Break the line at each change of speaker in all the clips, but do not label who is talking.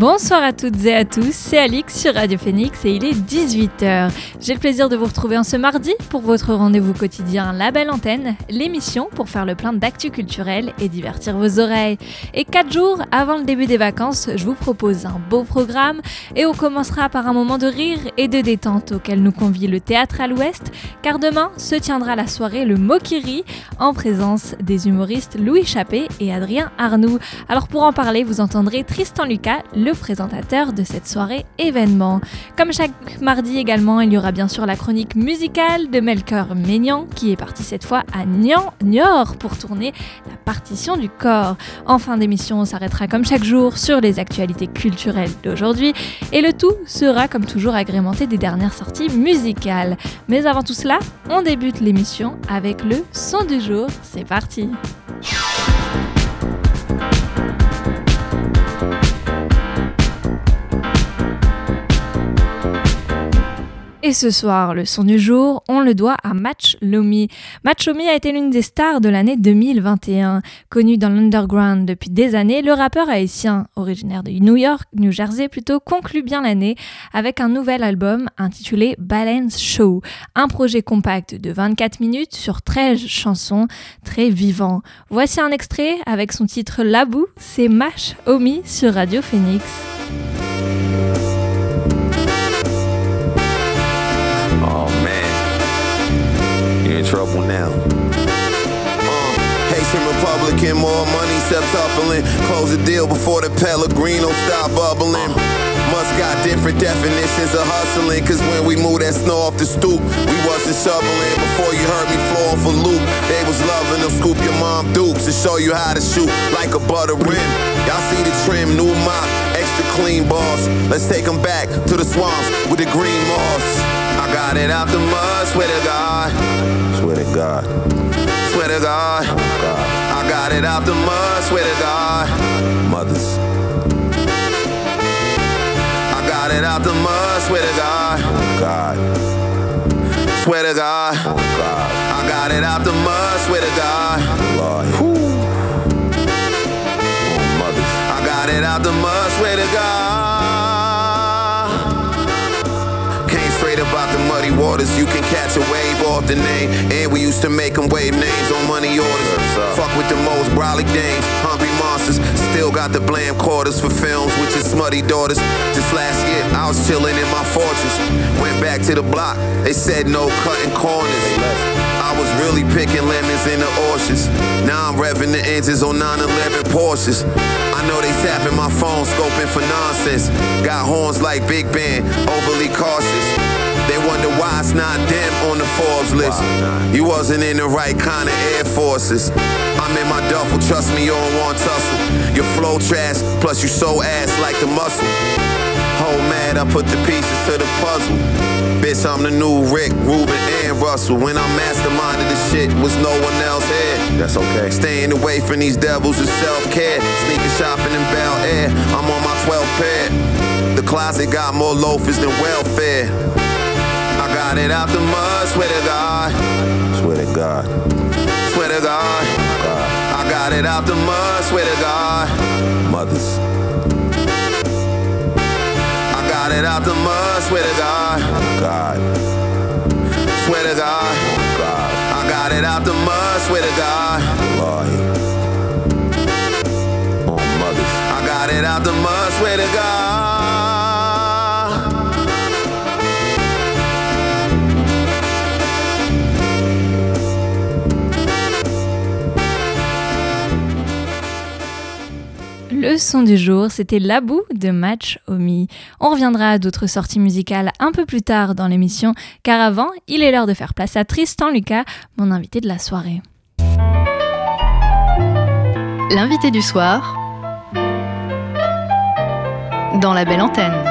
Bonsoir à toutes et à tous, c'est Alix sur Radio Phoenix et il est 18h. J'ai le plaisir de vous retrouver en ce mardi pour votre rendez-vous quotidien La Belle Antenne, l'émission pour faire le plein d'actu culturel et divertir vos oreilles. Et 4 jours avant le début des vacances, je vous propose un beau programme et on commencera par un moment de rire et de détente auquel nous convie le théâtre à l'ouest, car demain se tiendra la soirée Le Mokiri en présence des humoristes Louis Chappé et Adrien Arnoux. Alors pour en parler, vous entendrez Tristan Lucas, le présentateur de cette soirée événement. Comme chaque mardi également, il y aura bien sûr la chronique musicale de Melchior Ménian qui est parti cette fois à Niort pour tourner la partition du corps. En fin d'émission, on s'arrêtera comme chaque jour sur les actualités culturelles d'aujourd'hui et le tout sera comme toujours agrémenté des dernières sorties musicales. Mais avant tout cela, on débute l'émission avec le son du jour. C'est parti. Et ce soir, le son du jour, on le doit à Match Lomi. Match Lomi a été l'une des stars de l'année 2021. Connu dans l'underground depuis des années, le rappeur haïtien, originaire de New York, New Jersey plutôt, conclut bien l'année avec un nouvel album intitulé Balance Show, un projet compact de 24 minutes sur 13 chansons, très vivant. Voici un extrait avec son titre Labou, c'est Match Omi sur Radio Phoenix.
Republican, more money, septuppling. Close the deal before the Pellegrino stop bubbling. Must got different definitions of hustling. Cause when we moved that snow off the stoop, we wasn't shoveling. Before you heard me flowing for loop, they was loving them. Scoop your mom dukes and show you how to shoot like a butter rim. Y'all see the trim, new mop, extra clean boss. Let's take them back to the swamps with the green moss. I got it out the mud, swear to God. Swear to God. Swear to God. Oh God. I got it out the mud, swear to God. Mothers. I got it out the mud, swear to God. God. Swear to God. God. I got it out the mud, swear to God. Lord. Mothers. I got it out the mud, swear to God. Muddy waters. You can catch a wave off the name. And we used to make them wave names on money orders. Fuck with the most brolic dames, hungry monsters. Still got the bland quarters for films with your smutty daughters. Just last year, I was chilling in my fortress. Went back to the block. They said no cutting corners. I was really picking lemons in the orchards. Now I'm revving the engines on 911 Porsches. I know they tapping my phone, scoping for nonsense. Got horns like Big Ben, overly cautious. Wonder why it's not them on the Forbes list. You wasn't in the right kind of Air Forces. I'm in my duffel, trust me, you don't want tussle. Your flow trash, plus you so ass like the muscle. Whole mad, I put the pieces to the puzzle. Bitch, I'm the new Rick, Ruben, and Russell. When I masterminded the shit, was no one else here. That's okay. Staying away from these devils is self-care. Sneaker shopping in Bel Air. I'm on my 12th pair. The closet got more loafers than welfare. I got it out the mud, swear to God. Swear to God. Swear to God. God. I got it out the mud, swear to God. Mothers. I got it out the mud, swear to God. God. Swear to God. God. I got it out the mud, swear to God. Lord. Oh, mothers. I got it out the mud, swear to God.
Le son du jour, c'était Labou de Match Omi. On reviendra à d'autres sorties musicales un peu plus tard dans l'émission, car avant, il est l'heure de faire place à Tristan Lucas, mon invité de la soirée.
L'invité du soir dans la belle antenne.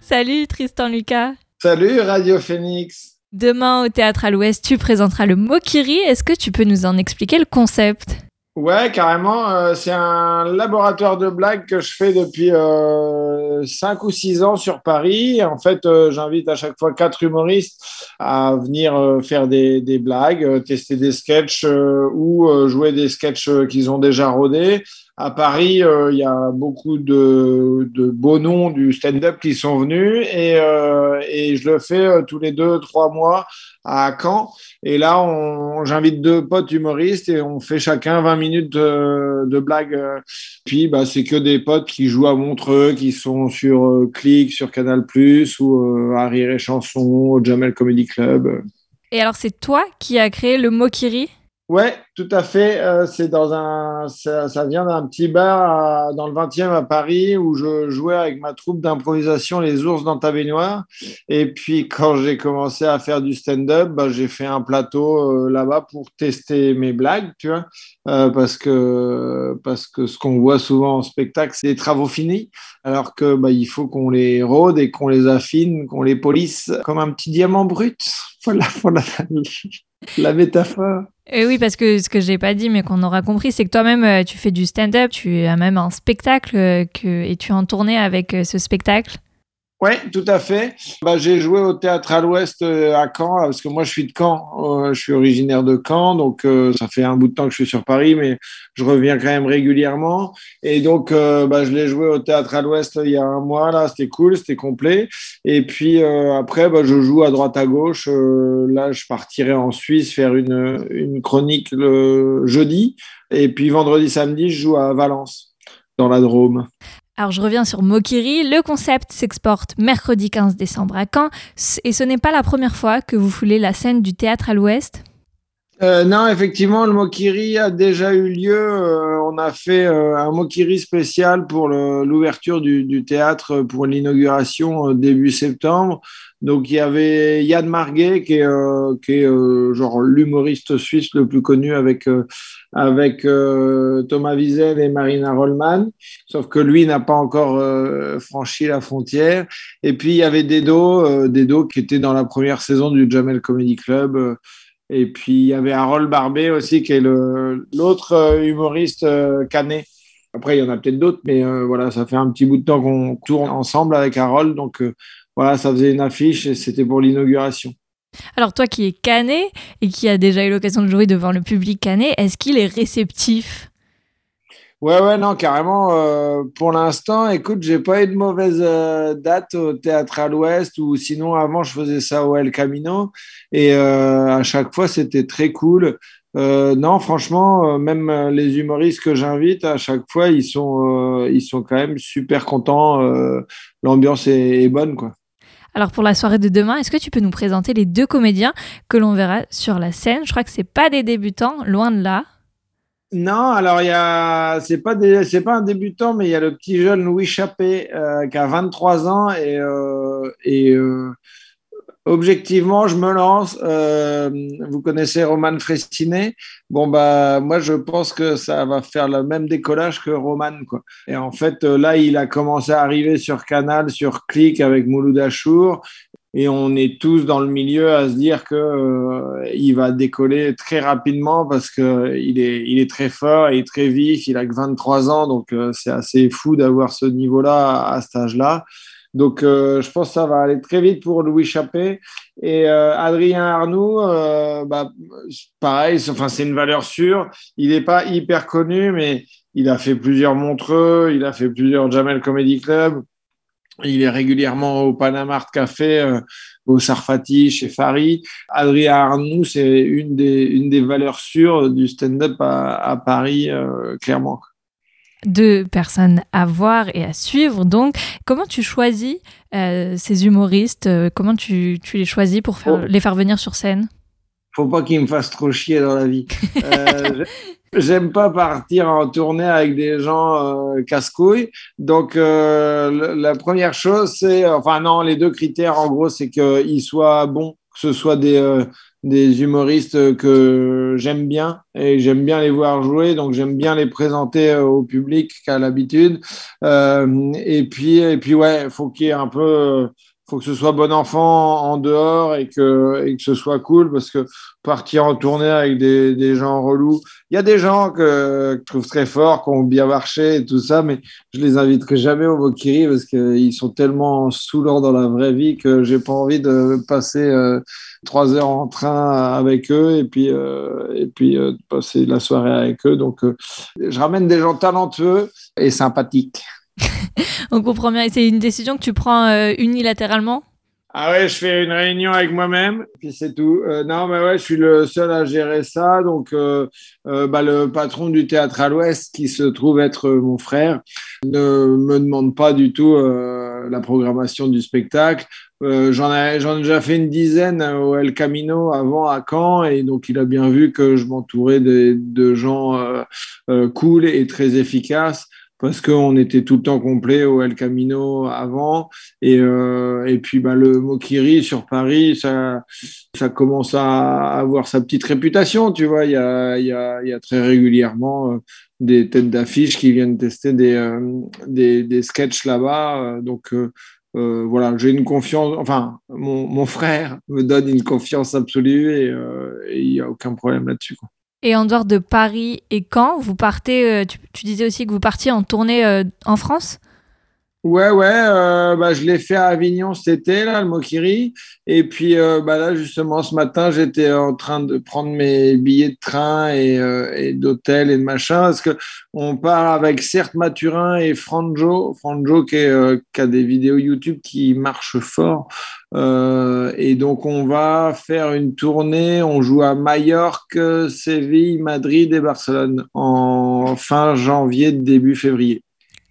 Salut Tristan Lucas.
Salut Radio Phoenix.
Demain au Théâtre à l'Ouest, tu présenteras le Mokiri. Est-ce que tu peux nous en expliquer le concept?
Ouais, carrément. Euh, c'est un laboratoire de blagues que je fais depuis euh, 5 ou 6 ans sur Paris. En fait, euh, j'invite à chaque fois quatre humoristes à venir euh, faire des, des blagues, euh, tester des sketchs ou jouer des sketchs qu'ils ont déjà rodés. À Paris, il y a beaucoup de, de beaux noms du stand-up qui sont venus et, et je le fais tous les deux, trois mois à Caen. Et là, j'invite deux potes humoristes et on fait chacun 20 minutes de, de blagues. Puis, bah, c'est que des potes qui jouent à Montreux, qui sont sur euh, Click, sur Canal+, ou euh, à Rire et Chanson, au Jamel Comedy Club.
Et alors, c'est toi qui as créé le Mokiri?
Ouais, tout à fait. Euh, c'est dans un, ça, vient d'un petit bar dans le 20e à Paris où je jouais avec ma troupe d'improvisation Les Ours dans ta baignoire. Et puis quand j'ai commencé à faire du stand-up, bah, j'ai fait un plateau euh, là-bas pour tester mes blagues, tu vois, Euh, parce que parce que ce qu'on voit souvent en spectacle, c'est des travaux finis, alors que bah, il faut qu'on les rôde et qu'on les affine, qu'on les polisse comme un petit diamant brut. Voilà, voilà la métaphore.
Et oui, parce que ce que j'ai pas dit, mais qu'on aura compris, c'est que toi-même, euh, tu fais du stand-up, tu as même un spectacle euh, que, et tu es en tournée avec euh, ce spectacle.
Ouais, tout à fait. Bah, j'ai joué au théâtre à l'Ouest euh, à Caen, parce que moi je suis de Caen, Euh, je suis originaire de Caen, donc euh, ça fait un bout de temps que je suis sur Paris, mais je reviens quand même régulièrement. Et donc bah, je l'ai joué au théâtre à l'Ouest il y a un mois, là, c'était cool, c'était complet. Et puis après, bah, je joue à droite à gauche. Là, je partirai en Suisse faire une, une chronique le jeudi. Et puis vendredi, samedi, je joue à Valence, dans la Drôme.
Alors je reviens sur Mokiri, le concept s'exporte mercredi 15 décembre à Caen, et ce n'est pas la première fois que vous foulez la scène du théâtre à l'Ouest?
Euh, non, effectivement, le Mokiri a déjà eu lieu. Euh, on a fait euh, un Mokiri spécial pour l'ouverture du, théâtre pour l'inauguration début septembre. Donc, il y avait Yann Marguet, qui est, qui est genre l'humoriste suisse le plus connu avec, avec euh, Thomas Wiesel et Marina Rollman. Sauf que lui n'a pas encore euh, franchi la frontière. Et puis, il y avait Dedo, euh, Dedo qui était dans la première saison du Jamel Comedy Club. euh, et puis, il y avait Harold Barbet aussi, qui est l'autre humoriste canet. Après, il y en a peut-être d'autres, mais voilà, ça fait un petit bout de temps qu'on tourne ensemble avec Harold. Donc, voilà, ça faisait une affiche et c'était pour l'inauguration.
Alors toi qui es canet et qui a déjà eu l'occasion de jouer devant le public canet, est-ce qu'il est réceptif?
Ouais, ouais, non, carrément. euh, pour l'instant, écoute, j'ai pas eu de mauvaise euh, date au Théâtre à l'Ouest ou sinon avant, je faisais ça au El Camino et euh, à chaque fois, c'était très cool. Euh, non, franchement, même les humoristes que j'invite, à chaque fois, ils sont, ils sont quand même super contents. L'ambiance est, est bonne, quoi.
Alors pour la soirée de demain, est-ce que tu peux nous présenter les deux comédiens que l'on verra sur la scène? Je crois que c'est pas des débutants, loin de là.
Non, alors il y a, c'est pas un débutant, mais il y a le petit jeune Louis Chappé euh, qui a 23 ans et, euh, euh, objectivement, je me lance. Euh, vous connaissez Roman Fressinet. Bon bah moi je pense que ça va faire le même décollage que Roman quoi. Et en fait euh, là il a commencé à arriver sur Canal, sur Click avec Mouloud Achour. Et on est tous dans le milieu à se dire que euh, il va décoller très rapidement parce que il est, il est très fort, il est très vif, il a que 23 ans, donc euh, c'est assez fou d'avoir ce niveau-là à, à cet âge-là. Donc euh, je pense que ça va aller très vite pour Louis Chappé. Et euh, Adrien Arnoux, euh, bah, pareil, enfin, c'est une valeur sûre. Il n'est pas hyper connu, mais il a fait plusieurs Montreux, il a fait plusieurs Jamel Comedy Club. Il est régulièrement au Panama Café, euh, au Sarfati, chez Fari. Adrien Arnoux, c'est une des, une des valeurs sûres du stand-up à, à Paris, euh, clairement.
Deux personnes à voir et à suivre. Donc, comment tu choisis euh, ces humoristes euh, Comment tu, tu les choisis pour faire,
Oh.
les faire venir sur scène?
Faut pas qu'il me fasse trop chier dans la vie. Euh, J'aime pas partir en tournée avec des gens euh, casse-couilles. Donc, euh, la première chose, c'est, enfin non, les deux critères, en gros, c'est qu'ils soient bons, que ce soit des, des humoristes que j'aime bien et j'aime bien les voir jouer, donc j'aime bien les présenter au public qu'à l'habitude. et puis, et puis ouais, faut qu'il y ait un peu faut que ce soit bon enfant en dehors et que, et que ce soit cool parce que partir en tournée avec des, des gens relous, il y a des gens que, je trouve très forts, qui ont bien marché et tout ça, mais je les inviterai jamais au Mokiri parce qu'ils sont tellement saoulants dans la vraie vie que j'ai pas envie de passer euh, trois heures en train avec eux et puis, euh, et puis euh, passer la soirée avec eux. Donc, je ramène des gens talentueux et sympathiques.
On comprend bien. C'est une décision que tu prends euh, unilatéralement?
Ah ouais, je fais une réunion avec moi-même, puis c'est tout. Euh, non, mais ouais, je suis le seul à gérer ça. Donc, euh, bah, le patron du théâtre à l'Ouest, qui se trouve être mon frère, ne me demande pas du tout la programmation du spectacle. j'en ai, ai, déjà fait une dizaine au El Camino avant à Caen, et donc il a bien vu que je m'entourais de, de, gens cool et très efficaces parce qu'on était tout le temps complet au El Camino avant. Et, euh, et puis bah, le Mokiri sur Paris, ça, ça commence à avoir sa petite réputation. Tu vois, il y a, y a, très régulièrement euh, des têtes d'affiche qui viennent tester des, euh, des, des sketchs là-bas. donc voilà, j'ai une confiance, enfin, mon, mon, frère me donne une confiance absolue et il n'y a aucun problème là-dessus.
Et en dehors de Paris et Caen, vous partez, euh, tu, disais aussi que vous partiez en tournée euh, en France?
Ouais, ouais, euh, bah, je l'ai fait à Avignon cet été, là, le Mokiri. Et puis bah, là, justement, ce matin, j'étais en train de prendre mes billets de train et, et d'hôtel et de machin, parce qu'on part avec certes Mathurin et Franjo, Franjo qui, qui, a des vidéos YouTube qui marchent fort. Euh, et donc, on va faire une tournée. On joue à Majorque, Séville, Madrid et Barcelone en fin janvier, début février.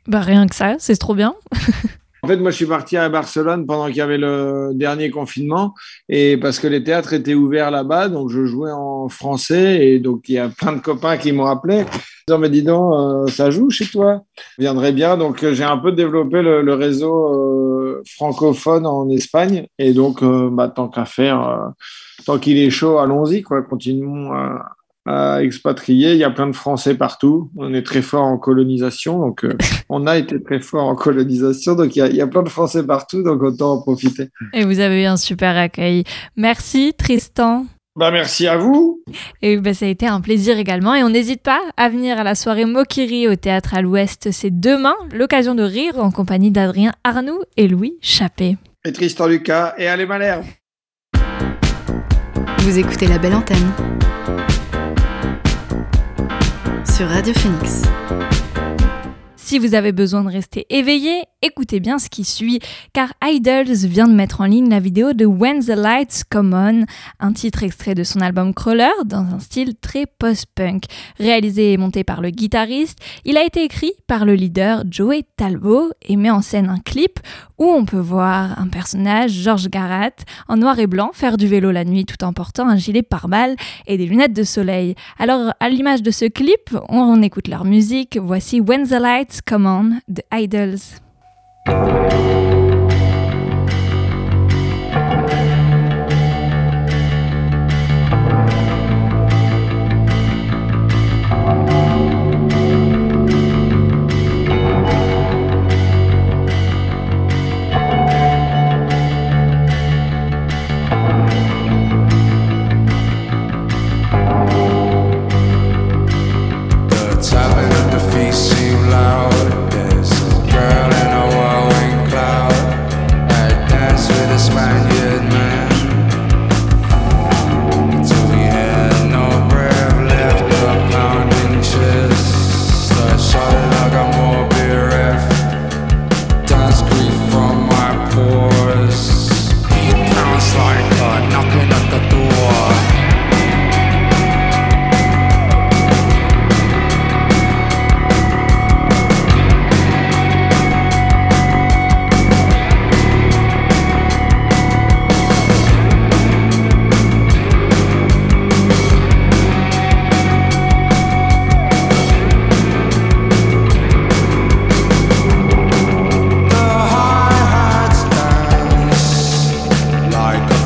Bah, rien que ça, c'est trop bien.
En fait, moi, je suis parti à Barcelone pendant qu'il y avait le dernier confinement et parce que les théâtres étaient ouverts là-bas, donc je jouais en français et donc il y a plein de copains qui m'ont appelé. Ils m'ont dit donc, euh, ça joue chez toi Je viendrais bien. Donc, euh, j'ai un peu développé le, réseau euh, francophone en Espagne et donc, bah, tant qu'à faire, tant qu'il est chaud, allons-y, quoi. Continuons à, à expatrier. Il y a plein de Français partout. On est très fort en colonisation, donc euh, on a été très fort en colonisation. Donc il y, a, plein de Français partout, donc autant en profiter.
Et vous avez eu un super accueil. Merci Tristan.
Bah, merci à vous.
Et bah, ça a été un plaisir également. Et on n'hésite pas à venir à la soirée Mokiri au théâtre à l'Ouest. C'est demain, l'occasion de rire en compagnie d'Adrien Arnoux et Louis Chappé.
Et Tristan Lucas et Allez Malherbe.
Vous écoutez la belle antenne sur Radio Phoenix.
Si vous avez besoin de rester éveillé, écoutez bien ce qui suit, car Idols vient de mettre en ligne la vidéo de When the Lights Come On, un titre extrait de son album Crawler dans un style très post-punk. Réalisé et monté par le guitariste, il a été écrit par le leader Joey Talbot et met en scène un clip où on peut voir un personnage, George Garat, en noir et blanc, faire du vélo la nuit tout en portant un gilet pare-balles et des lunettes de soleil. Alors, à l'image de ce clip, on, écoute leur musique. Voici When the Lights Come On de Idols.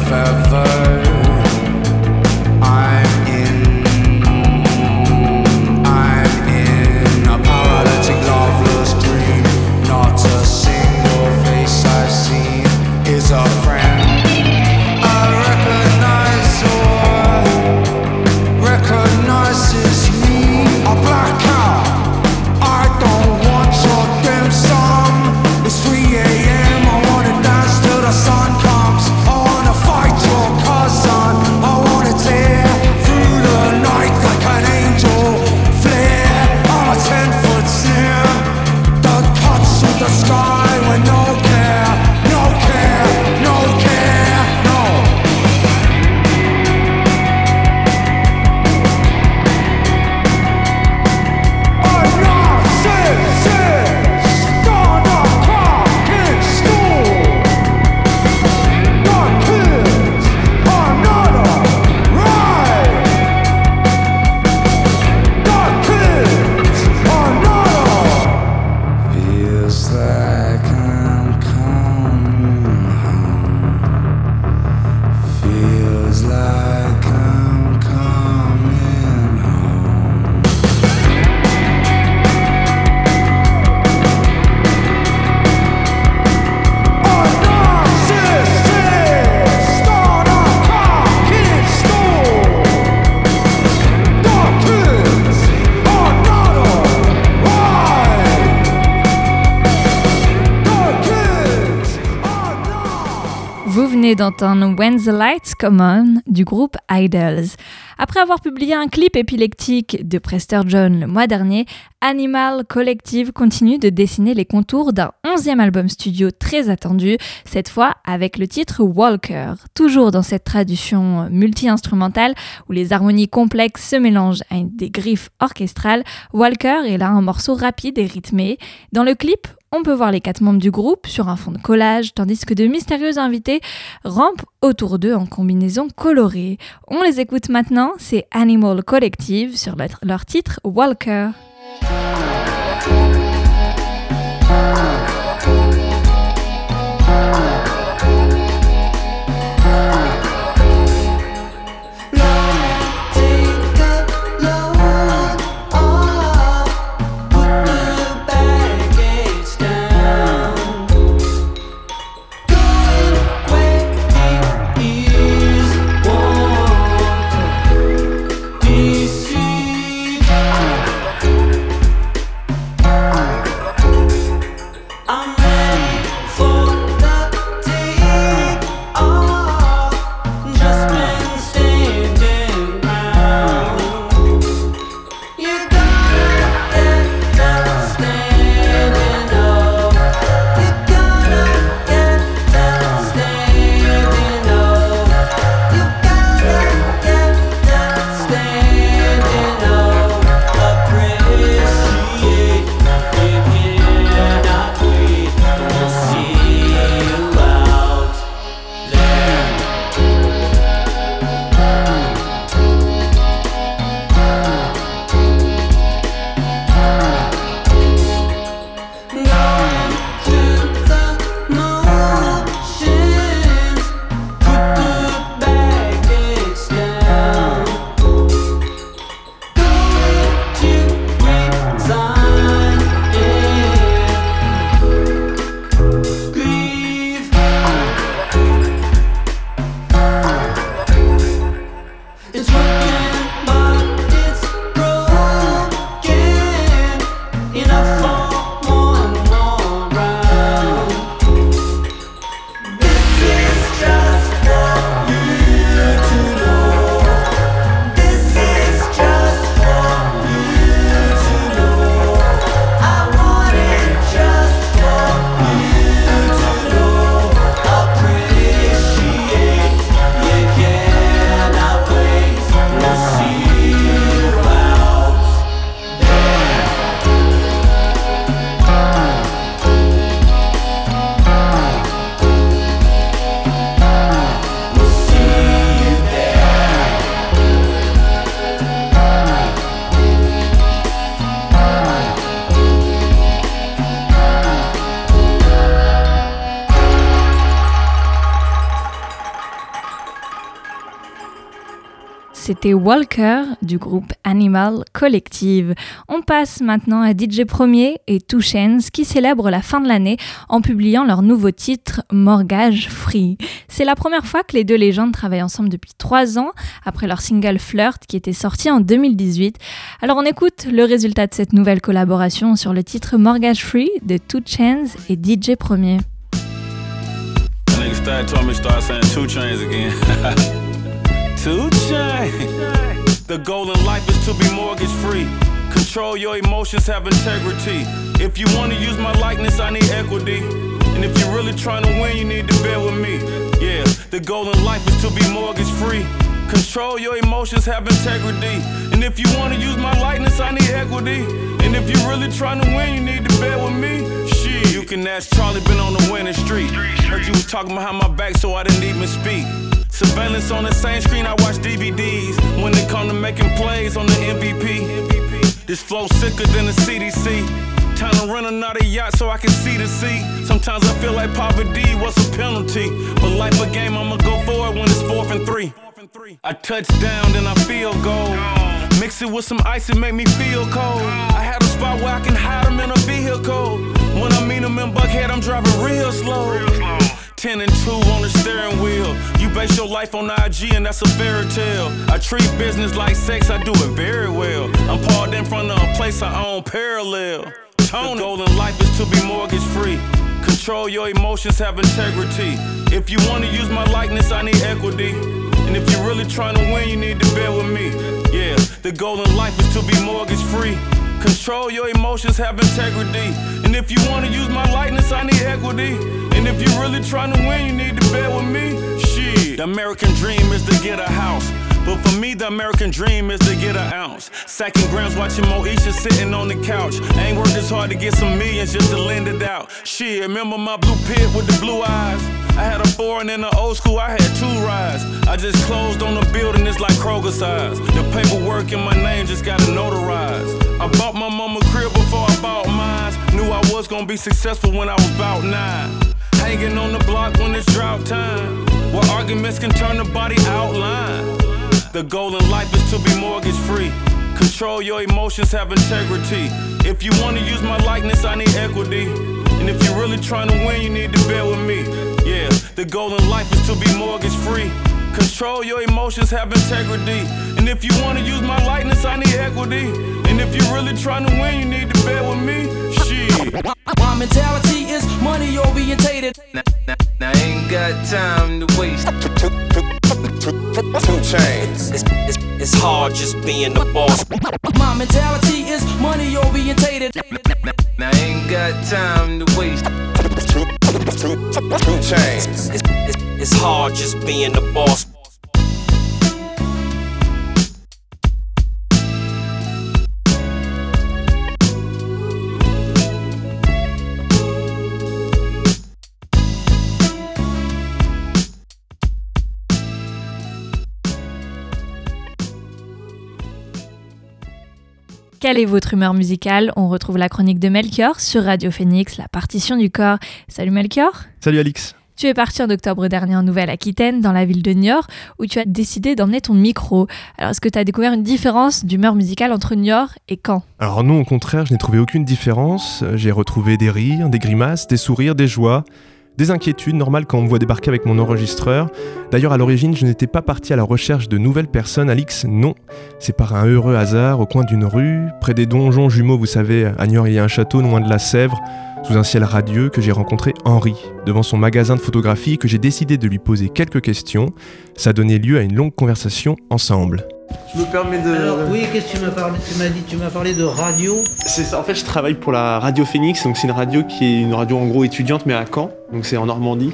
ever D'entendre When the Lights Come On du groupe Idols. Après avoir publié un clip épileptique de Prester John le mois dernier, Animal Collective continue de dessiner les contours d'un onzième album studio très attendu, cette fois avec le titre Walker. Toujours dans cette traduction multi-instrumentale où les harmonies complexes se mélangent à des griffes orchestrales, Walker est là un morceau rapide et rythmé. Dans le clip, on peut voir les quatre membres du groupe sur un fond de collage, tandis que de mystérieux invités rampent autour d'eux en combinaison colorée. On les écoute maintenant, c'est Animal Collective sur leur titre Walker. C'était Walker du groupe Animal Collective. On passe maintenant à DJ Premier et Two Chains qui célèbrent la fin de l'année en publiant leur nouveau titre Mortgage Free. C'est la première fois que les deux légendes travaillent ensemble depuis trois ans après leur single Flirt qui était sorti en 2018. Alors on écoute le résultat de cette nouvelle collaboration sur le titre Mortgage Free de Two Chains et DJ Premier.
The goal in life is to be mortgage free. Control your emotions, have integrity. If you wanna use my likeness, I need equity. And if you're really trying to win, you need to bear with me. Yeah, the goal in life is to be mortgage free. Control your emotions, have integrity. And if you wanna use my likeness, I need equity. And if you're really trying to win, you need to bear with me. Shit, you can ask Charlie, been on the winning street. Heard you was talking behind my back, so I didn't even speak. Surveillance on the same screen, I watch DVDs. When it come to making plays on the MVP, this flow sicker than the CDC. Time to run another yacht so I can see the sea. Sometimes I feel like poverty was a penalty. But life a game, I'ma go for it when it's fourth and three. I touch down, then I feel gold. Mix it with some ice and make me feel cold. I had a spot where I can hide them in a vehicle. When I meet them in Buckhead, I'm driving real slow. 10 and 2 on the steering wheel. You base your life on IG, and that's a fairy tale. I treat business like sex, I do it very well. I'm parked in front of a place I own parallel. Tony. The goal in life is to be mortgage free. Control your emotions, have integrity. If you wanna use my likeness, I need equity. And if you're really trying to win, you need to bear with me. Yeah, the goal in life is to be mortgage free. Control your emotions, have integrity. And if you wanna use my likeness, I need equity. And if you're really trying to win, you need to bet with me. Shit. The American dream is to get a house. But for me, the American dream is to get an ounce. Sacking grams, watching Moesha sitting on the couch. I ain't worked as hard to get some millions just to lend it out. Shit, remember my blue pit with the blue eyes? I had a foreign in the old school, I had two rides. I just closed on the building, it's like Kroger size. The paperwork in my name just got notarized. I bought my mama crib before I bought mine. Knew I was gonna be successful when I was about nine. Hanging on the block when it's drought time. Where arguments can turn the body outline. The goal in life is to be mortgage free. Control your emotions, have integrity. If you wanna use my likeness, I need equity. And if you're really trying to win, you need to bear with me. Yeah, the goal in life is to be mortgage free. Control your emotions, have integrity. And if you wanna use my likeness, I need equity. And if you're really trying to win, you need to bear with me. Shit.
My mentality is money orientated.
Now, now, now I ain't got time to waste.
Two chains.
It's, it's, it's hard just being the boss.
My mentality is money orientated.
Now, now I ain't got time to waste.
Two, two, two chains.
It's, it's, it's hard just being the boss.
Quelle est votre humeur musicale? On retrouve la chronique de Melchior sur Radio Phoenix, la partition du corps. Salut Melchior
Salut Alix.
Tu es parti en octobre dernier en Nouvelle-Aquitaine, dans la ville de Niort, où tu as décidé d'emmener ton micro. Alors, est-ce que tu as découvert une différence d'humeur musicale entre Niort et Caen?
Alors non, au contraire, je n'ai trouvé aucune différence. J'ai retrouvé des rires, des grimaces, des sourires, des joies, des inquiétudes normales quand on me voit débarquer avec mon enregistreur. D'ailleurs, à l'origine, je n'étais pas parti à la recherche de nouvelles personnes, Alix, non. C'est par un heureux hasard, au coin d'une rue, près des donjons jumeaux, vous savez, à Niort, il y a un château loin de la Sèvre, sous un ciel radieux, que j'ai rencontré Henri, devant son magasin de photographie, que j'ai décidé de lui poser quelques questions. Ça a donné lieu à une longue conversation ensemble.
Je me permets de.
Alors oui, qu'est-ce que tu m'as parlé Tu m'as dit, tu m'as parlé de radio.
C'est ça. En fait, je travaille pour la Radio Phoenix. Donc, c'est une radio qui est une radio en gros étudiante, mais à Caen. Donc, c'est en Normandie.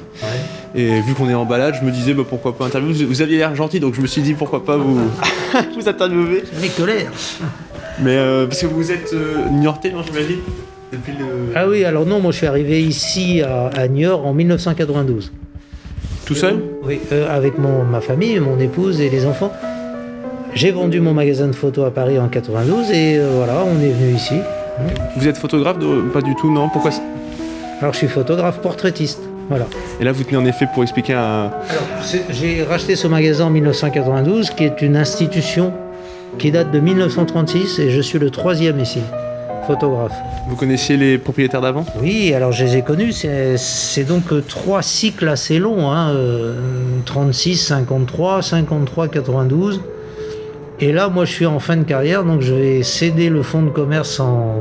Et vu qu'on est en balade, je me disais bah, pourquoi pas interviewer. Vous, vous aviez l'air gentil, donc je me suis dit pourquoi pas vous vous interviewer.
Mais colère.
Mais euh, parce que vous êtes euh, Niortais, non, j'imagine Depuis le.
Ah oui, alors non, moi je suis arrivé ici à, à Niort en 1992.
Tout seul?
Oui, euh, avec mon, ma famille, mon épouse et les enfants. J'ai vendu mon magasin de photos à Paris en 92 et euh, voilà, on est venu ici.
Vous êtes photographe de... Pas du tout, non? Pourquoi
Alors je suis photographe portraitiste. Voilà.
Et là, vous tenez en effet pour expliquer un.
Alors, c'est- j'ai racheté ce magasin en 1992, qui est une institution qui date de 1936, et je suis le troisième ici, photographe.
Vous connaissiez les propriétaires d'avant?
Oui, alors je les ai connus, c'est donc euh, trois cycles assez longs, hein, euh, 36, 53, 53, 92. Et là, moi, je suis en fin de carrière, donc je vais céder le fonds de commerce en-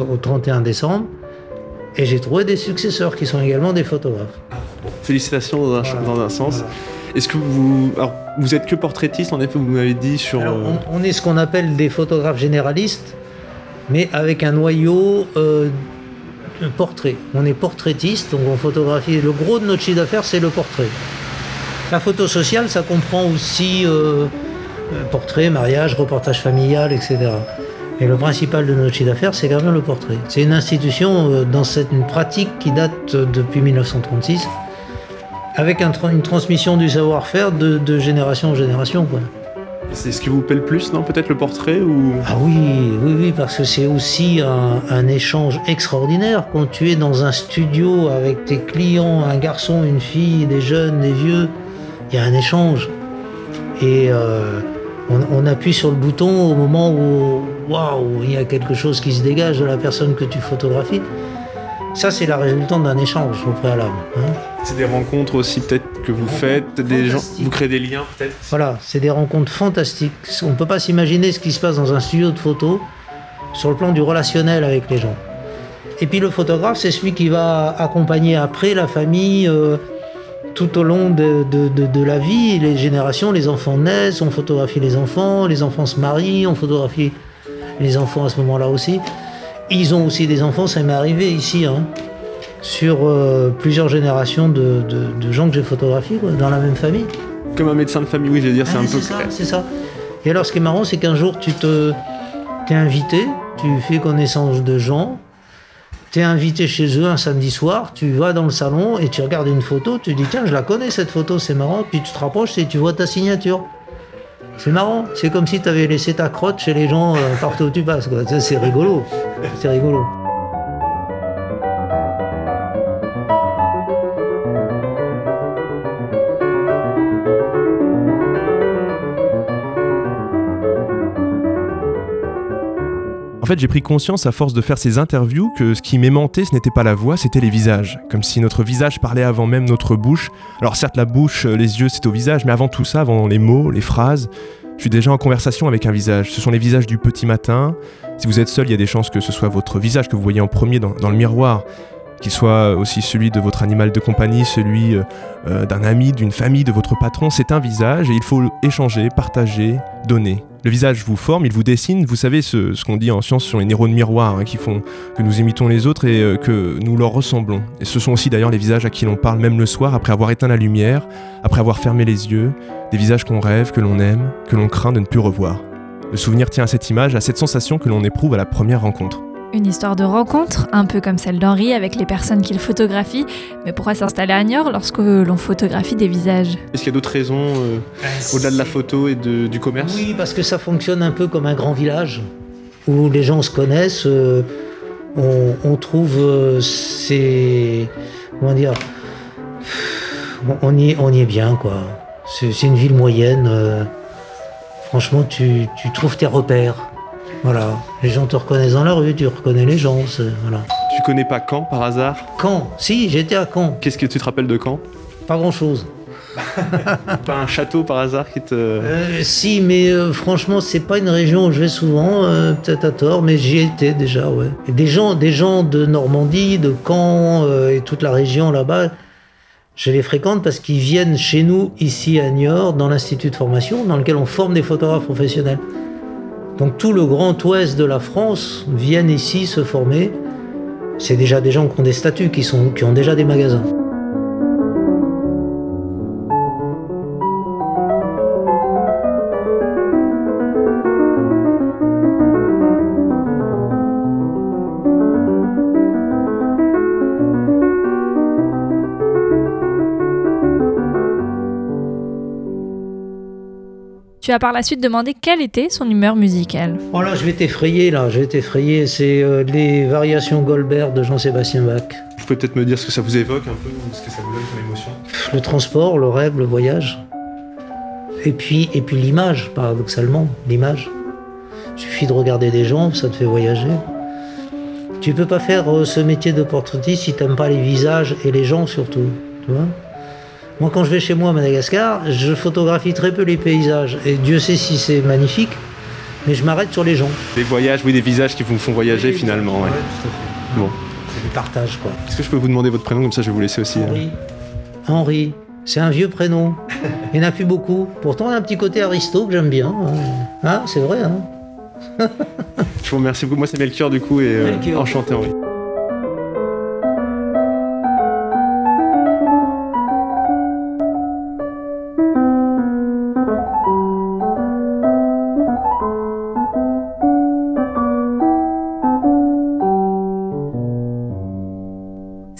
au 31 décembre. Et j'ai trouvé des successeurs qui sont également des photographes.
Félicitations dans un, dans un sens. Est-ce que vous. Alors, vous êtes que portraitiste, en effet, vous m'avez dit sur.
Alors,
euh,
on, on est ce qu'on appelle des photographes généralistes, mais avec un noyau euh, portrait. On est portraitiste, donc on photographie. Le gros de notre chiffre d'affaires, c'est le portrait. La photo sociale, ça comprend aussi euh, portrait, mariage, reportage familial, etc. Et le principal de notre chiffre d'affaires, c'est quand même le portrait. C'est une institution euh, dans cette une pratique qui date euh, depuis 1936, avec un une transmission du savoir-faire de, de génération en génération. Quoi.
C'est ce qui vous plaît le plus, non Peut-être le portrait ou?
Ah oui, oui, oui, parce que c'est aussi un, un échange extraordinaire. Quand tu es dans un studio avec tes clients, un garçon, une fille, des jeunes, des vieux, il y a un échange. Et euh, on, on appuie sur le bouton au moment où, waouh, il y a quelque chose qui se dégage de la personne que tu photographies. Ça, c'est la résultante d'un échange au préalable. hein.
C'est des rencontres aussi, peut-être, que vous faites, des gens. Vous créez des liens, peut-être?
Voilà, c'est des rencontres fantastiques. On ne peut pas s'imaginer ce qui se passe dans un studio de photo sur le plan du relationnel avec les gens. Et puis le photographe, c'est celui qui va accompagner après la famille euh, tout au long de, de- de- de la vie, les générations, les enfants naissent, on photographie les enfants, les enfants se marient, on photographie les enfants à ce moment-là aussi. Ils ont aussi des enfants, ça m'est arrivé ici, hein, sur euh, plusieurs générations de, gens que j'ai photographiés quoi, dans la même famille.
Comme un médecin de famille, oui, je veux dire, c'est
Ah,
un peu.
ça, c'est ça. Et alors, ce qui est marrant, c'est qu'un jour, tu te, t'es invité, tu fais connaissance de gens, t'es invité chez eux un samedi soir, tu vas dans le salon et tu regardes une photo, tu dis tiens, je la connais cette photo, c'est marrant, puis tu te rapproches et tu vois ta signature. C'est marrant, c'est comme si tu avais laissé ta crotte chez les gens euh, partout où tu passes. C'est rigolo, c'est rigolo.
Fait, j'ai pris conscience à force de faire ces interviews que ce qui m'aimantait, ce n'était pas la voix, c'était les visages. Comme si notre visage parlait avant même notre bouche. Alors certes, la bouche, euh, les yeux, c'est au visage, mais avant tout ça, avant les mots, les phrases, je suis déjà en conversation avec un visage. Ce sont les visages du petit matin. Si vous êtes seul, il y a des chances que ce soit votre visage que vous voyez en premier dans, le miroir, qu'il soit aussi celui de votre animal de compagnie, celui euh, euh, d'un ami, d'une famille, de votre patron. C'est un visage et il faut échanger, partager, donner. Le visage vous forme, il vous dessine. Vous savez ce, qu'on dit en science sur les neurones miroirs hein, qui font que nous imitons les autres et euh, que nous leur ressemblons. Et ce sont aussi d'ailleurs les visages à qui l'on parle même le soir après avoir éteint la lumière, après avoir fermé les yeux, des visages qu'on rêve, que l'on aime, que l'on craint de ne plus revoir. Le souvenir tient à cette image, à cette sensation que l'on éprouve à la première rencontre.
Une histoire de rencontre, un peu comme celle d'Henri avec les personnes qu'il photographie. Mais pourquoi s'installer à Niort lorsque l'on photographie des visages
Est-ce qu'il y a d'autres raisons euh, au-delà de la photo et de- du commerce?
Oui, parce que ça fonctionne un peu comme un grand village où les gens se connaissent. euh, on, on trouve euh, ces. Comment dire on- y, est- on y est bien, quoi. C'est c'est une ville moyenne. euh, franchement, tu, tu trouves tes repères. Voilà. Les gens te reconnaissent dans la rue, tu reconnais les gens. Voilà.
Tu connais pas Caen par hasard?
Caen Si, j'étais à Caen.
Qu'est-ce que tu te rappelles de Caen?
Pas grand-chose.
Pas un château par hasard qui te.
Euh, si, mais euh, franchement, c'est pas une région où je vais souvent, euh, peut-être à tort, mais j'y étais déjà, ouais. Et des gens, des gens de Normandie, de Caen euh, et toute la région là-bas, je les fréquente parce qu'ils viennent chez nous, ici à Niort, dans l'institut de formation, dans lequel on forme des photographes professionnels. Donc tout le grand ouest de la France viennent ici se former. C'est déjà des gens qui ont des statuts, qui, sont, qui ont déjà des magasins.
Tu as par la suite demandé quelle était son humeur musicale.
Oh là, je vais t'effrayer, là, je vais t'effrayer. C'est euh, les variations Goldberg de Jean-Sébastien Bach.
Vous pouvez peut-être me dire ce que ça vous évoque un peu, ou ce que ça vous donne comme émotion?
Le transport, le rêve, le voyage. Et puis, et puis l'image, paradoxalement, l'image. Il suffit de regarder des gens, ça te fait voyager. Tu peux pas faire euh, ce métier de portraitiste si t'aimes pas les visages et les gens surtout. Tu vois? Moi, quand je vais chez moi à Madagascar, je photographie très peu les paysages. Et Dieu sait si c'est magnifique, mais je m'arrête sur les gens.
Des voyages, oui, des visages qui vous font voyager finalement. ouais. Bon.
C'est du partage, quoi.
Est-ce que je peux vous demander votre prénom comme ça je vais vous laisser aussi hein.
Henri. Henri. C'est un vieux prénom. Il n'y en a plus beaucoup. Pourtant, il y a un petit côté aristo que j'aime bien. hein. Hein, c'est vrai, hein
Je vous remercie beaucoup. Moi c'est Melchior du coup et euh, enchanté Henri.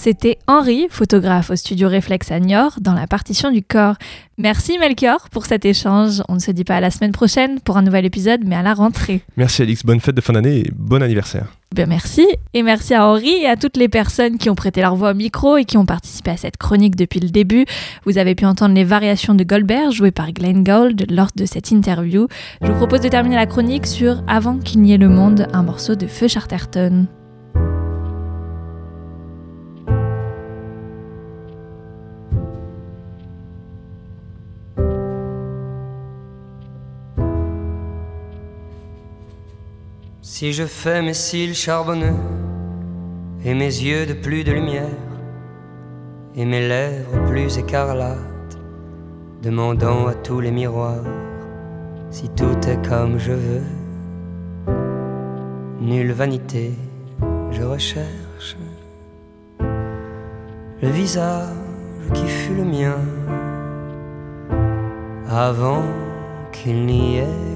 C'était Henri, photographe au studio Réflexe à Niort, dans la partition du corps. Merci Melchior pour cet échange. On ne se dit pas à la semaine prochaine pour un nouvel épisode, mais à la rentrée.
Merci Alix, bonne fête de fin d'année et bon anniversaire.
Bien merci. Et merci à Henri et à toutes les personnes qui ont prêté leur voix au micro et qui ont participé à cette chronique depuis le début. Vous avez pu entendre les variations de Goldberg jouées par Glenn Gould lors de cette interview. Je vous propose de terminer la chronique sur Avant qu'il n'y ait le monde, un morceau de Feu Charterton.
Si je fais mes cils charbonneux et mes yeux de plus de lumière, et mes lèvres plus écarlates, demandant à tous les miroirs si tout est comme je veux. Nulle vanité, je recherche le visage qui fut le mien avant qu'il n'y ait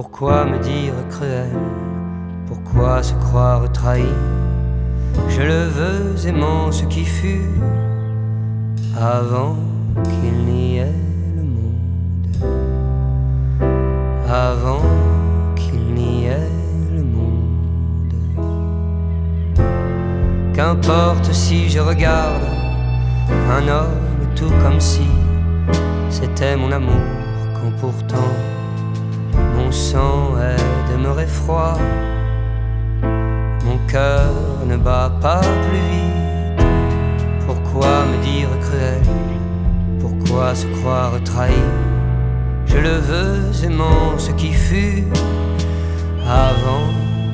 Pourquoi me dire cruel? Pourquoi se croire trahi? Je le veux aimant ce qui fut avant qu'il n'y ait le monde. Avant qu'il n'y ait le monde. Qu'importe si je regarde un homme tout comme si c'était mon amour, quand pourtant sang est demeuré froid. Mon cœur ne bat pas plus vite. Pourquoi me dire cruel? Pourquoi se croire trahi? Je le veux aimant ce qui fut avant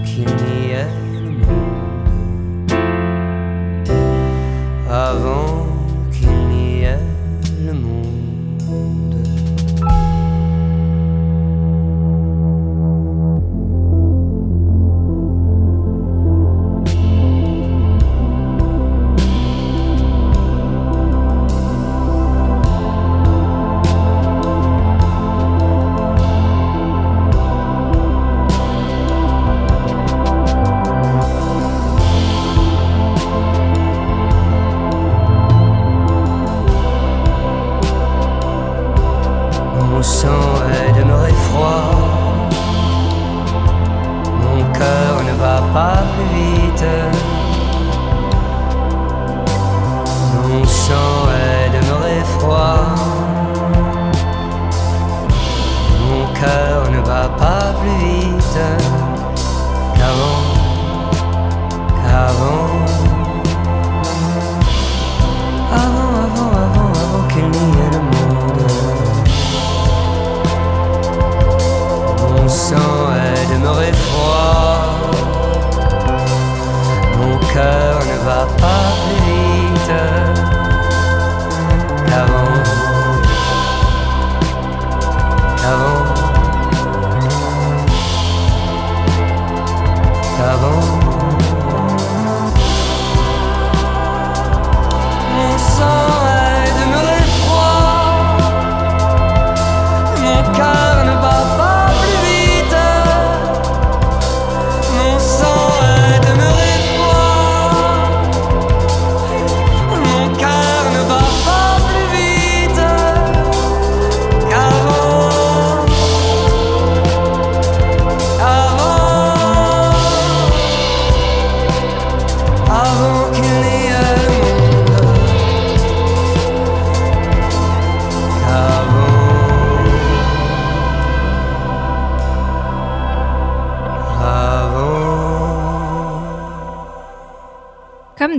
qu'il n'y ait sang est demeuré froid. Mon cœur ne va pas plus vite. Mon sang est demeuré froid. Mon cœur ne va pas plus vite qu'avant, qu'avant. Demeuré froid. Mon cœur ne va pas plus vite qu'avant. Qu'avant. Qu'avant.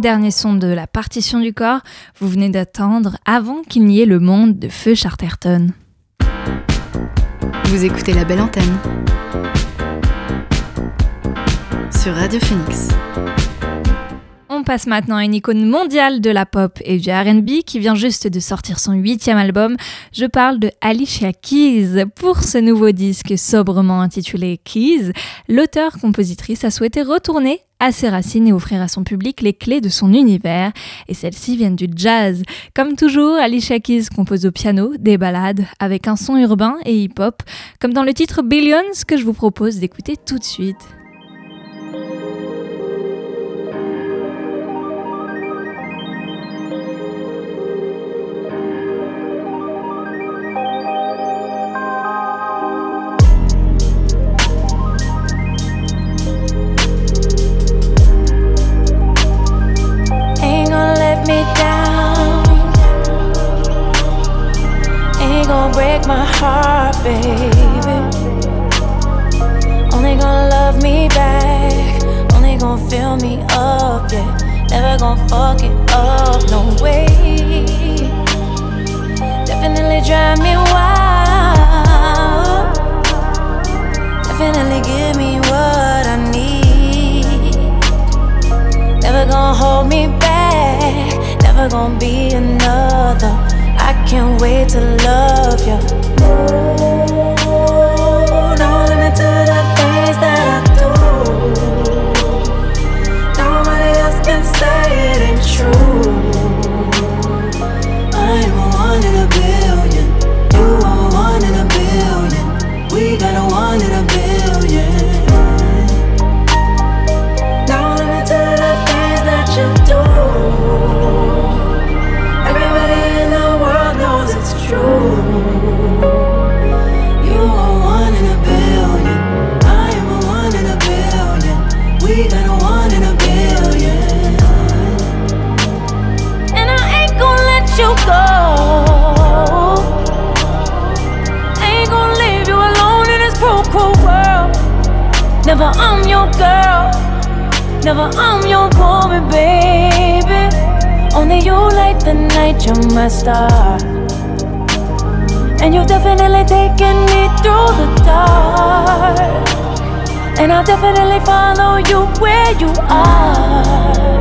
Dernier son de la partition du corps, vous venez d'attendre Avant qu'il n'y ait le monde de Feu Charterton.
Vous écoutez la belle antenne sur Radio Phoenix.
On passe maintenant à une icône mondiale de la pop et du RB qui vient juste de sortir son huitième album. Je parle de Alicia Keys. Pour ce nouveau disque sobrement intitulé Keys, l'auteur-compositrice a souhaité retourner à ses racines et offrir à son public les clés de son univers. Et celles-ci viennent du jazz. Comme toujours, Alicia Keys compose au piano des ballades avec un son urbain et hip-hop, comme dans le titre Billions que je vous propose d'écouter tout de suite.
Never I'm your woman, baby. Only you light the night, you're my star. And you've definitely taken me through the dark. And I'll definitely follow you where you are.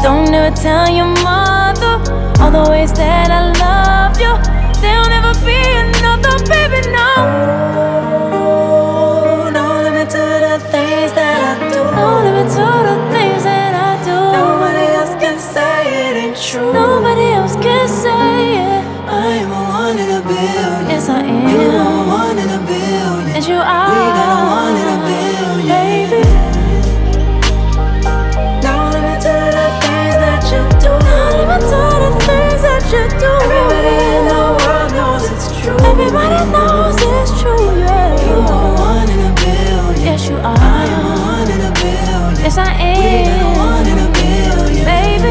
Don't ever tell your mother all the ways that I love you. There'll never be another baby, no. A billion, baby.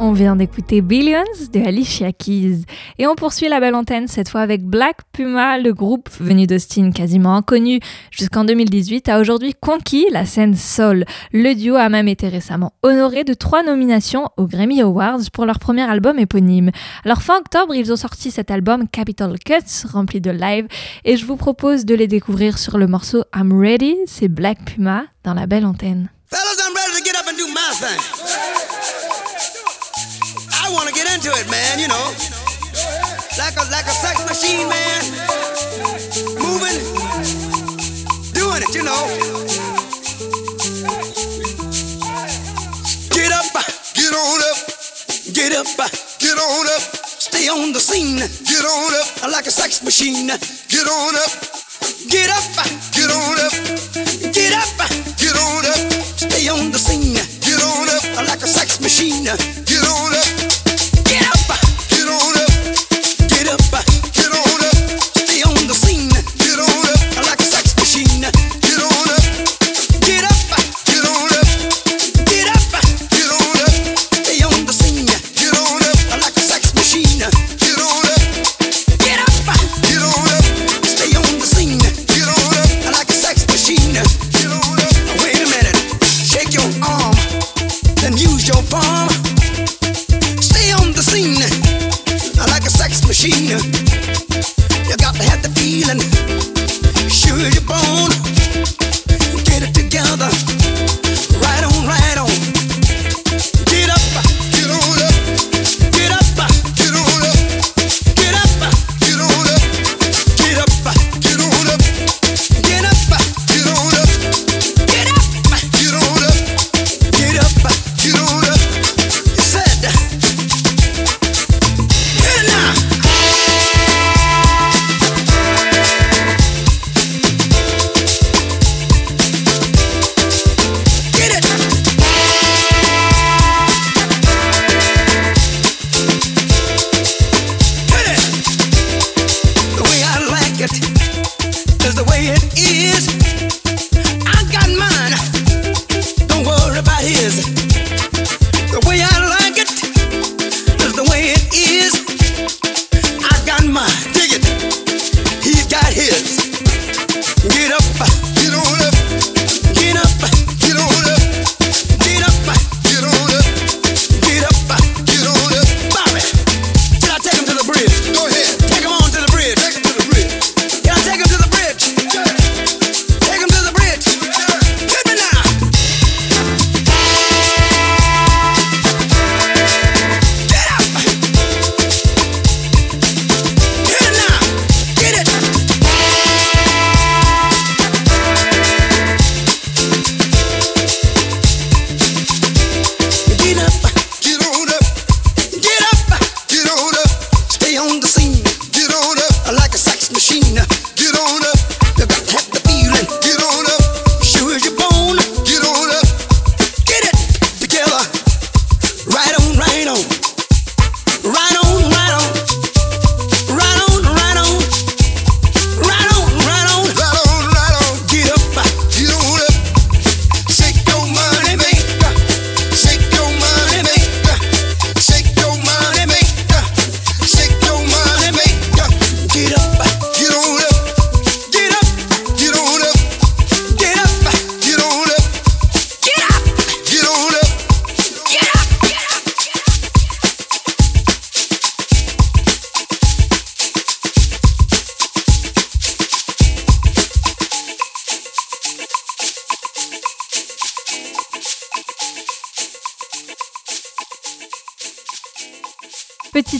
On vient d'écouter Billions de Alicia Keys. Et on poursuit la belle antenne, cette fois avec Black Puma, le groupe venu d'Austin quasiment inconnu jusqu'en 2018, a aujourd'hui conquis la scène soul. Le duo a même été récemment honoré de trois nominations aux Grammy Awards pour leur premier album éponyme. Alors fin octobre, ils ont sorti cet album Capital Cuts, rempli de live, et je vous propose de les découvrir sur le morceau I'm Ready, c'est Black Puma dans la belle antenne.
Fellas, I'm ready to get up and do my thing. I want to get into it, man, you know. Like a like a sex machine, man. Moving, doing it, you know. Get up, get on up, get up, get on up. Stay on the scene, get on up. Like a sex machine, get on up. Get up, get on up, get up, get on up. Stay on the scene, get on up. Like a sex machine, get on up.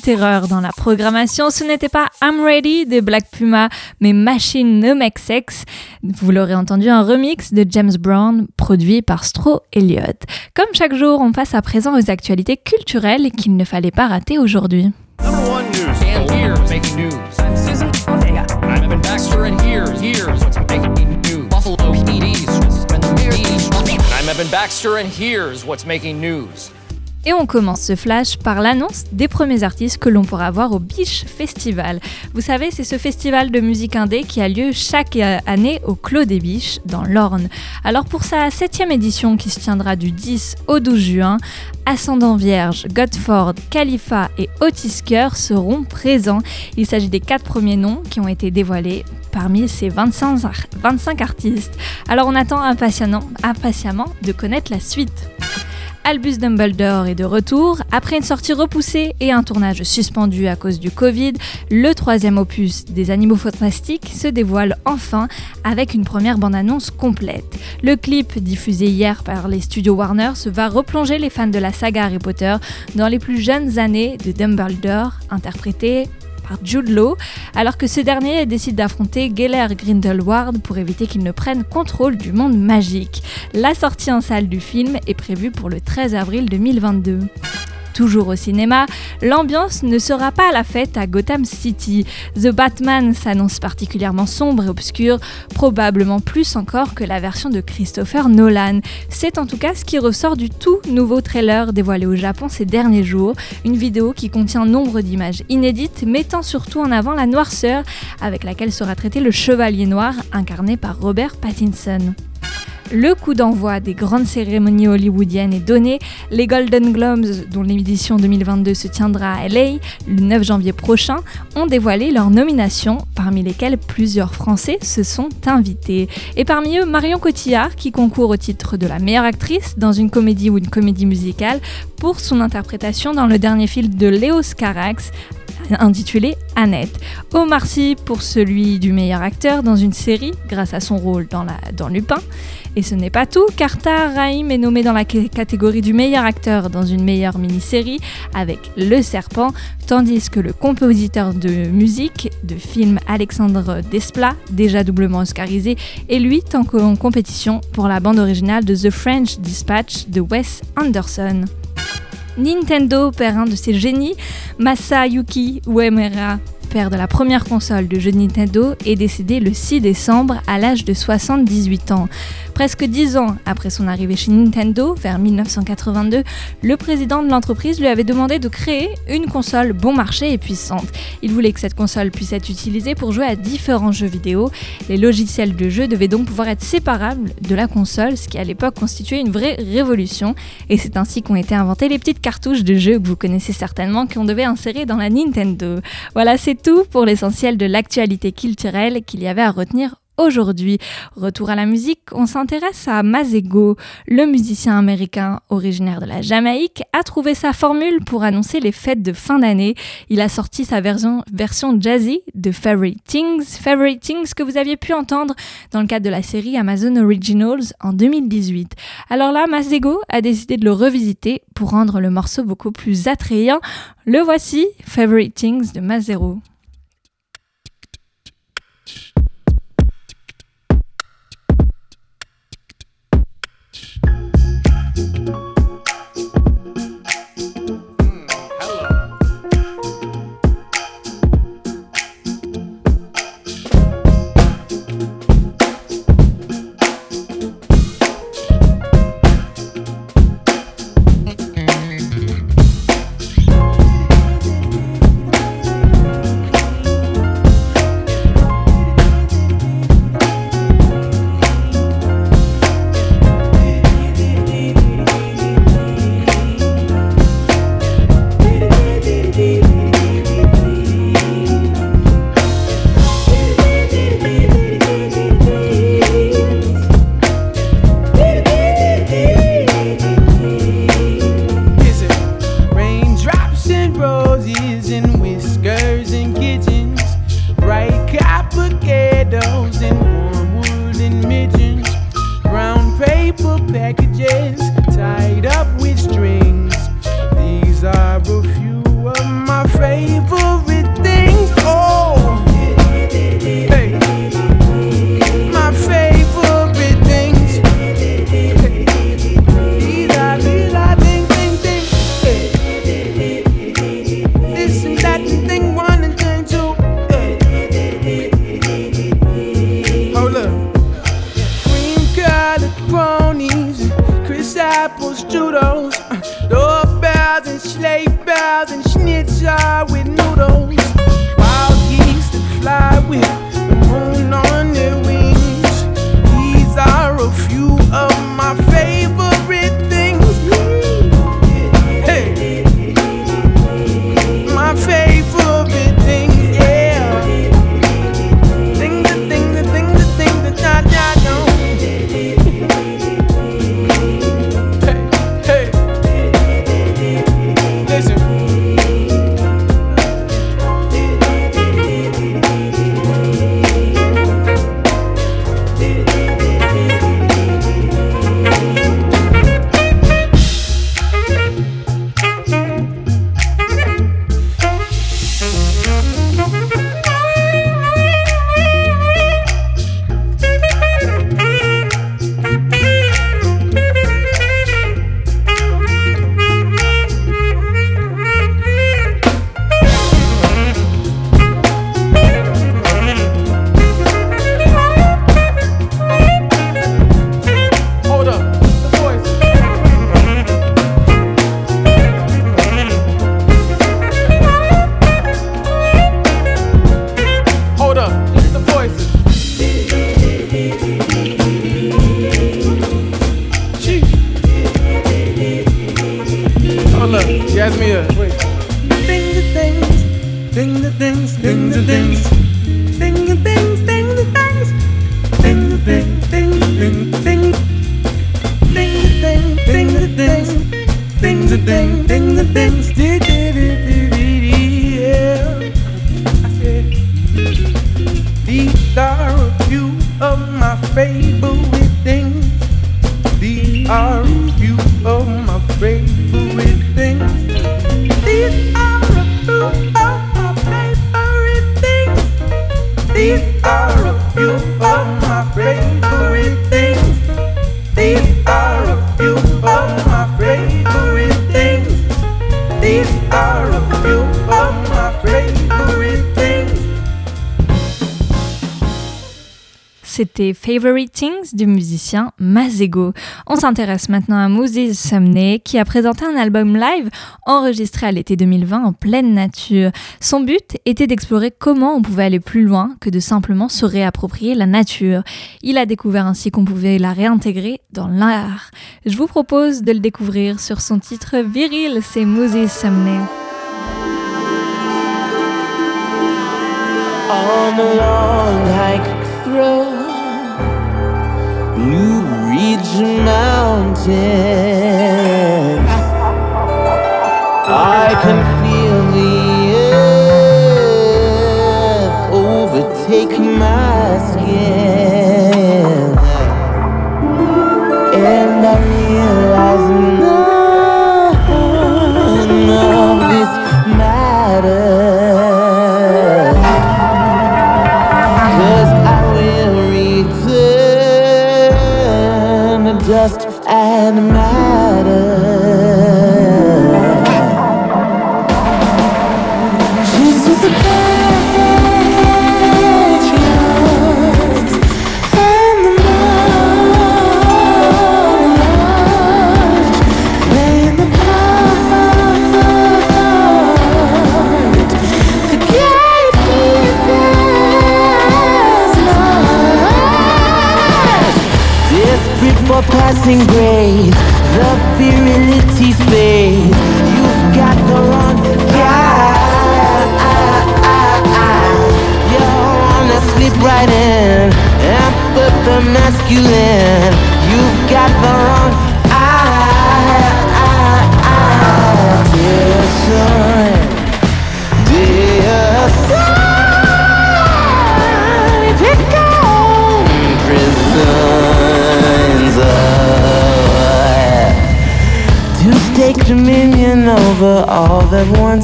Erreur dans la programmation, ce n'était pas I'm Ready de Black Puma, mais Machine No Make Sex. Vous l'aurez entendu, un remix de James Brown produit par Stro Elliott. Comme chaque jour, on passe à présent aux actualités culturelles qu'il ne fallait pas rater aujourd'hui.
Baxter, and here's what's making news.
Et on commence ce flash par l'annonce des premiers artistes que l'on pourra voir au Biche Festival. Vous savez, c'est ce festival de musique indé qui a lieu chaque année au Clos des Biches, dans l'Orne. Alors pour sa septième édition qui se tiendra du 10 au 12 juin, Ascendant Vierge, Godford, Khalifa et Otisker seront présents. Il s'agit des quatre premiers noms qui ont été dévoilés parmi ces 25, 25 artistes. Alors on attend impatiemment, impatiemment de connaître la suite. Albus Dumbledore est de retour. Après une sortie repoussée et un tournage suspendu à cause du Covid, le troisième opus des Animaux Fantastiques se dévoile enfin avec une première bande-annonce complète. Le clip, diffusé hier par les studios Warner, va replonger les fans de la saga Harry Potter dans les plus jeunes années de Dumbledore, interprété par Jude Law, alors que ce dernier décide d'affronter Geller Grindelwald pour éviter qu'il ne prenne contrôle du monde magique. La sortie en salle du film est prévue pour le 13 avril 2022. Toujours au cinéma, l'ambiance ne sera pas à la fête à Gotham City. The Batman s'annonce particulièrement sombre et obscur, probablement plus encore que la version de Christopher Nolan. C'est en tout cas ce qui ressort du tout nouveau trailer dévoilé au Japon ces derniers jours, une vidéo qui contient nombre d'images inédites mettant surtout en avant la noirceur avec laquelle sera traité le chevalier noir incarné par Robert Pattinson. Le coup d'envoi des grandes cérémonies hollywoodiennes est donné. Les Golden Globes, dont l'édition 2022 se tiendra à LA le 9 janvier prochain, ont dévoilé leurs nominations, parmi lesquelles plusieurs Français se sont invités. Et parmi eux, Marion Cotillard, qui concourt au titre de la meilleure actrice dans une comédie ou une comédie musicale pour son interprétation dans le dernier film de Léo Carax, intitulé Annette. Omar Sy pour celui du meilleur acteur dans une série grâce à son rôle dans Lupin. Et ce n'est pas tout, car Tahar Rahim est nommé dans la catégorie du meilleur acteur dans une meilleure mini-série avec Le Serpent, tandis que le compositeur de musique de film Alexandre Desplat, déjà doublement oscarisé, est lui en compétition pour la bande originale de The French Dispatch de Wes Anderson. Nintendo perd un de ses génies, Masayuki Uemura père de la première console de jeux Nintendo, est décédé le 6 décembre à l'âge de 78 ans. Presque 10 ans après son arrivée chez Nintendo, vers 1982, le président de l'entreprise lui avait demandé de créer une console bon marché et puissante. Il voulait que cette console puisse être utilisée pour jouer à différents jeux vidéo. Les logiciels de jeu devaient donc pouvoir être séparables de la console, ce qui à l'époque constituait une vraie révolution. Et c'est ainsi qu'ont été inventées les petites cartouches de jeux que vous connaissez certainement qu'on devait insérer dans la Nintendo. Voilà, c'est tout pour l'essentiel de l'actualité culturelle qu'il y avait à retenir aujourd'hui. Retour à la musique, on s'intéresse à Mazego. Le musicien américain originaire de la Jamaïque a trouvé sa formule pour annoncer les fêtes de fin d'année. Il a sorti sa version, version jazzy de Favorite Things, Favorite Things que vous aviez pu entendre dans le cadre de la série Amazon Originals en 2018. Alors là, Mazego a décidé de le revisiter pour rendre le morceau beaucoup plus attrayant. Le voici, Favorite Things de Mazero.
Jasmine, wait. Uh, Favorite Things
du musicien Mazego. On s'intéresse maintenant à Moses Sumney qui a présenté un album live enregistré à l'été 2020 en pleine nature. Son but était d'explorer comment on pouvait aller plus loin que de simplement se réapproprier la nature. Il a découvert ainsi qu'on pouvait la réintégrer dans l'art. Je vous propose de le découvrir sur son titre Viril, c'est Moses Sumney.
on New Ridge Mountains. I can feel the earth overtake my skin, and I realize.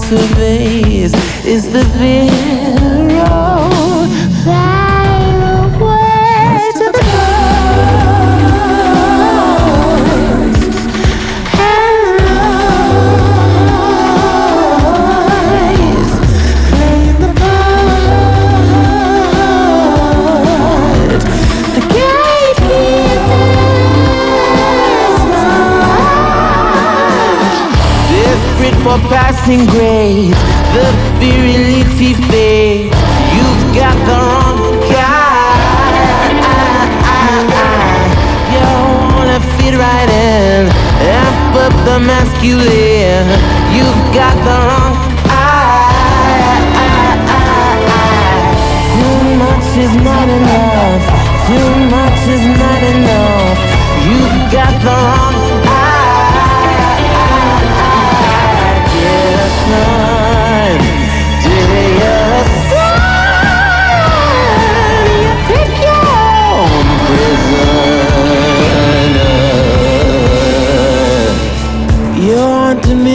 surveys is the viral way to go. Hello, the part. Desperate for passing grade. Masculine. You've got the wrong eye. Too much is not enough. Too much is not enough. You've got the wrong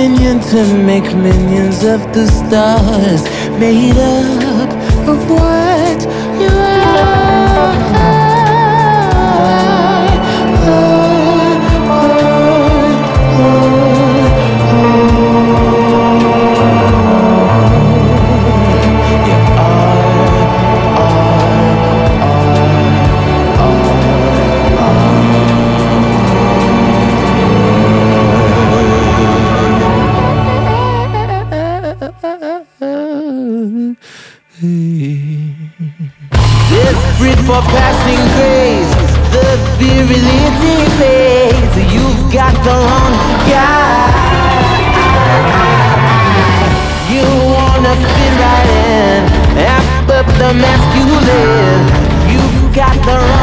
Your dominion to make minions of the stars, made up of what you Desperate virility fades. You've got the wrong guy. You wanna fit right in, up the masculine. You've got the wrong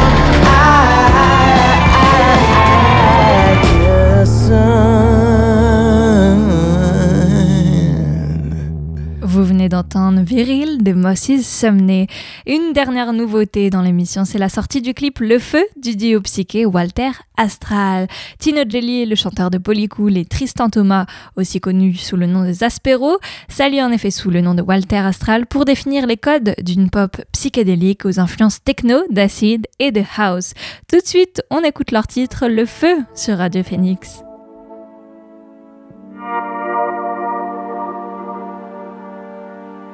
D'entendre Viril de Sumney. Une dernière nouveauté dans l'émission, c'est la sortie du clip Le Feu du duo psyché Walter Astral. Tino Jelly, le chanteur de Polycool, et Tristan Thomas, aussi connu sous le nom de Zaspero, s'allient en effet sous le nom de Walter Astral pour définir les codes d'une pop psychédélique aux influences techno, d'acid et de house. Tout de suite, on écoute leur titre Le Feu sur Radio Phoenix.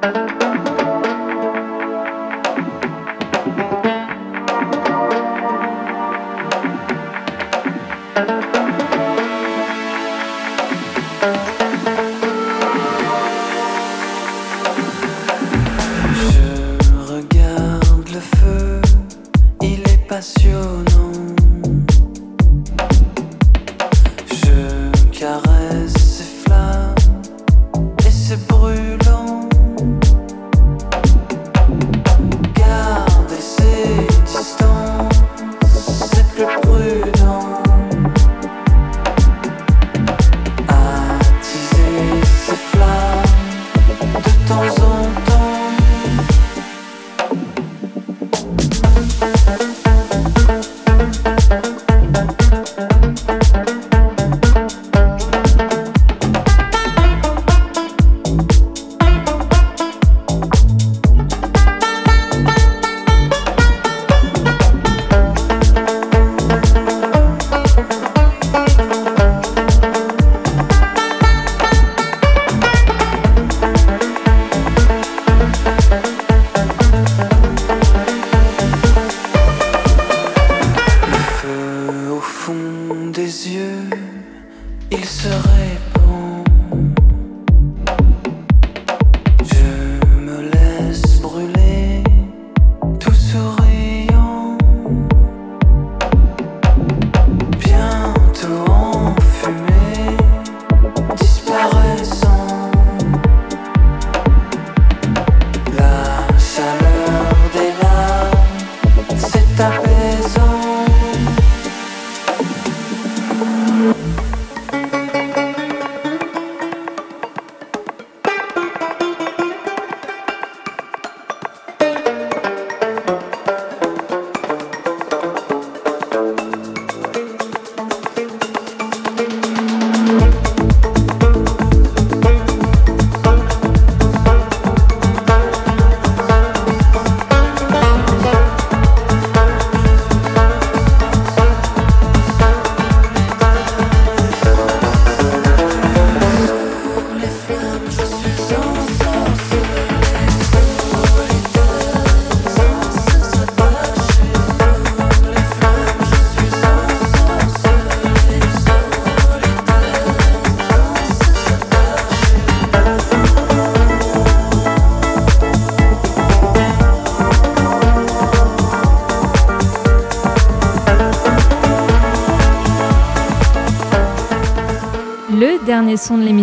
Je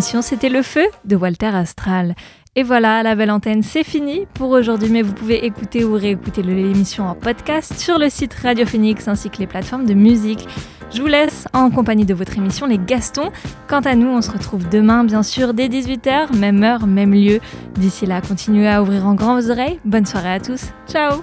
c'était Le Feu de Walter Astral. Et voilà, la belle antenne, c'est fini pour aujourd'hui, mais vous pouvez écouter ou réécouter l'émission en podcast sur le site Radio Phoenix ainsi que les plateformes de musique. Je vous laisse en compagnie de votre émission Les Gastons. Quant à nous, on se retrouve demain, bien sûr, dès 18h, même heure, même lieu. D'ici là, continuez à ouvrir en grand vos oreilles. Bonne soirée à tous. Ciao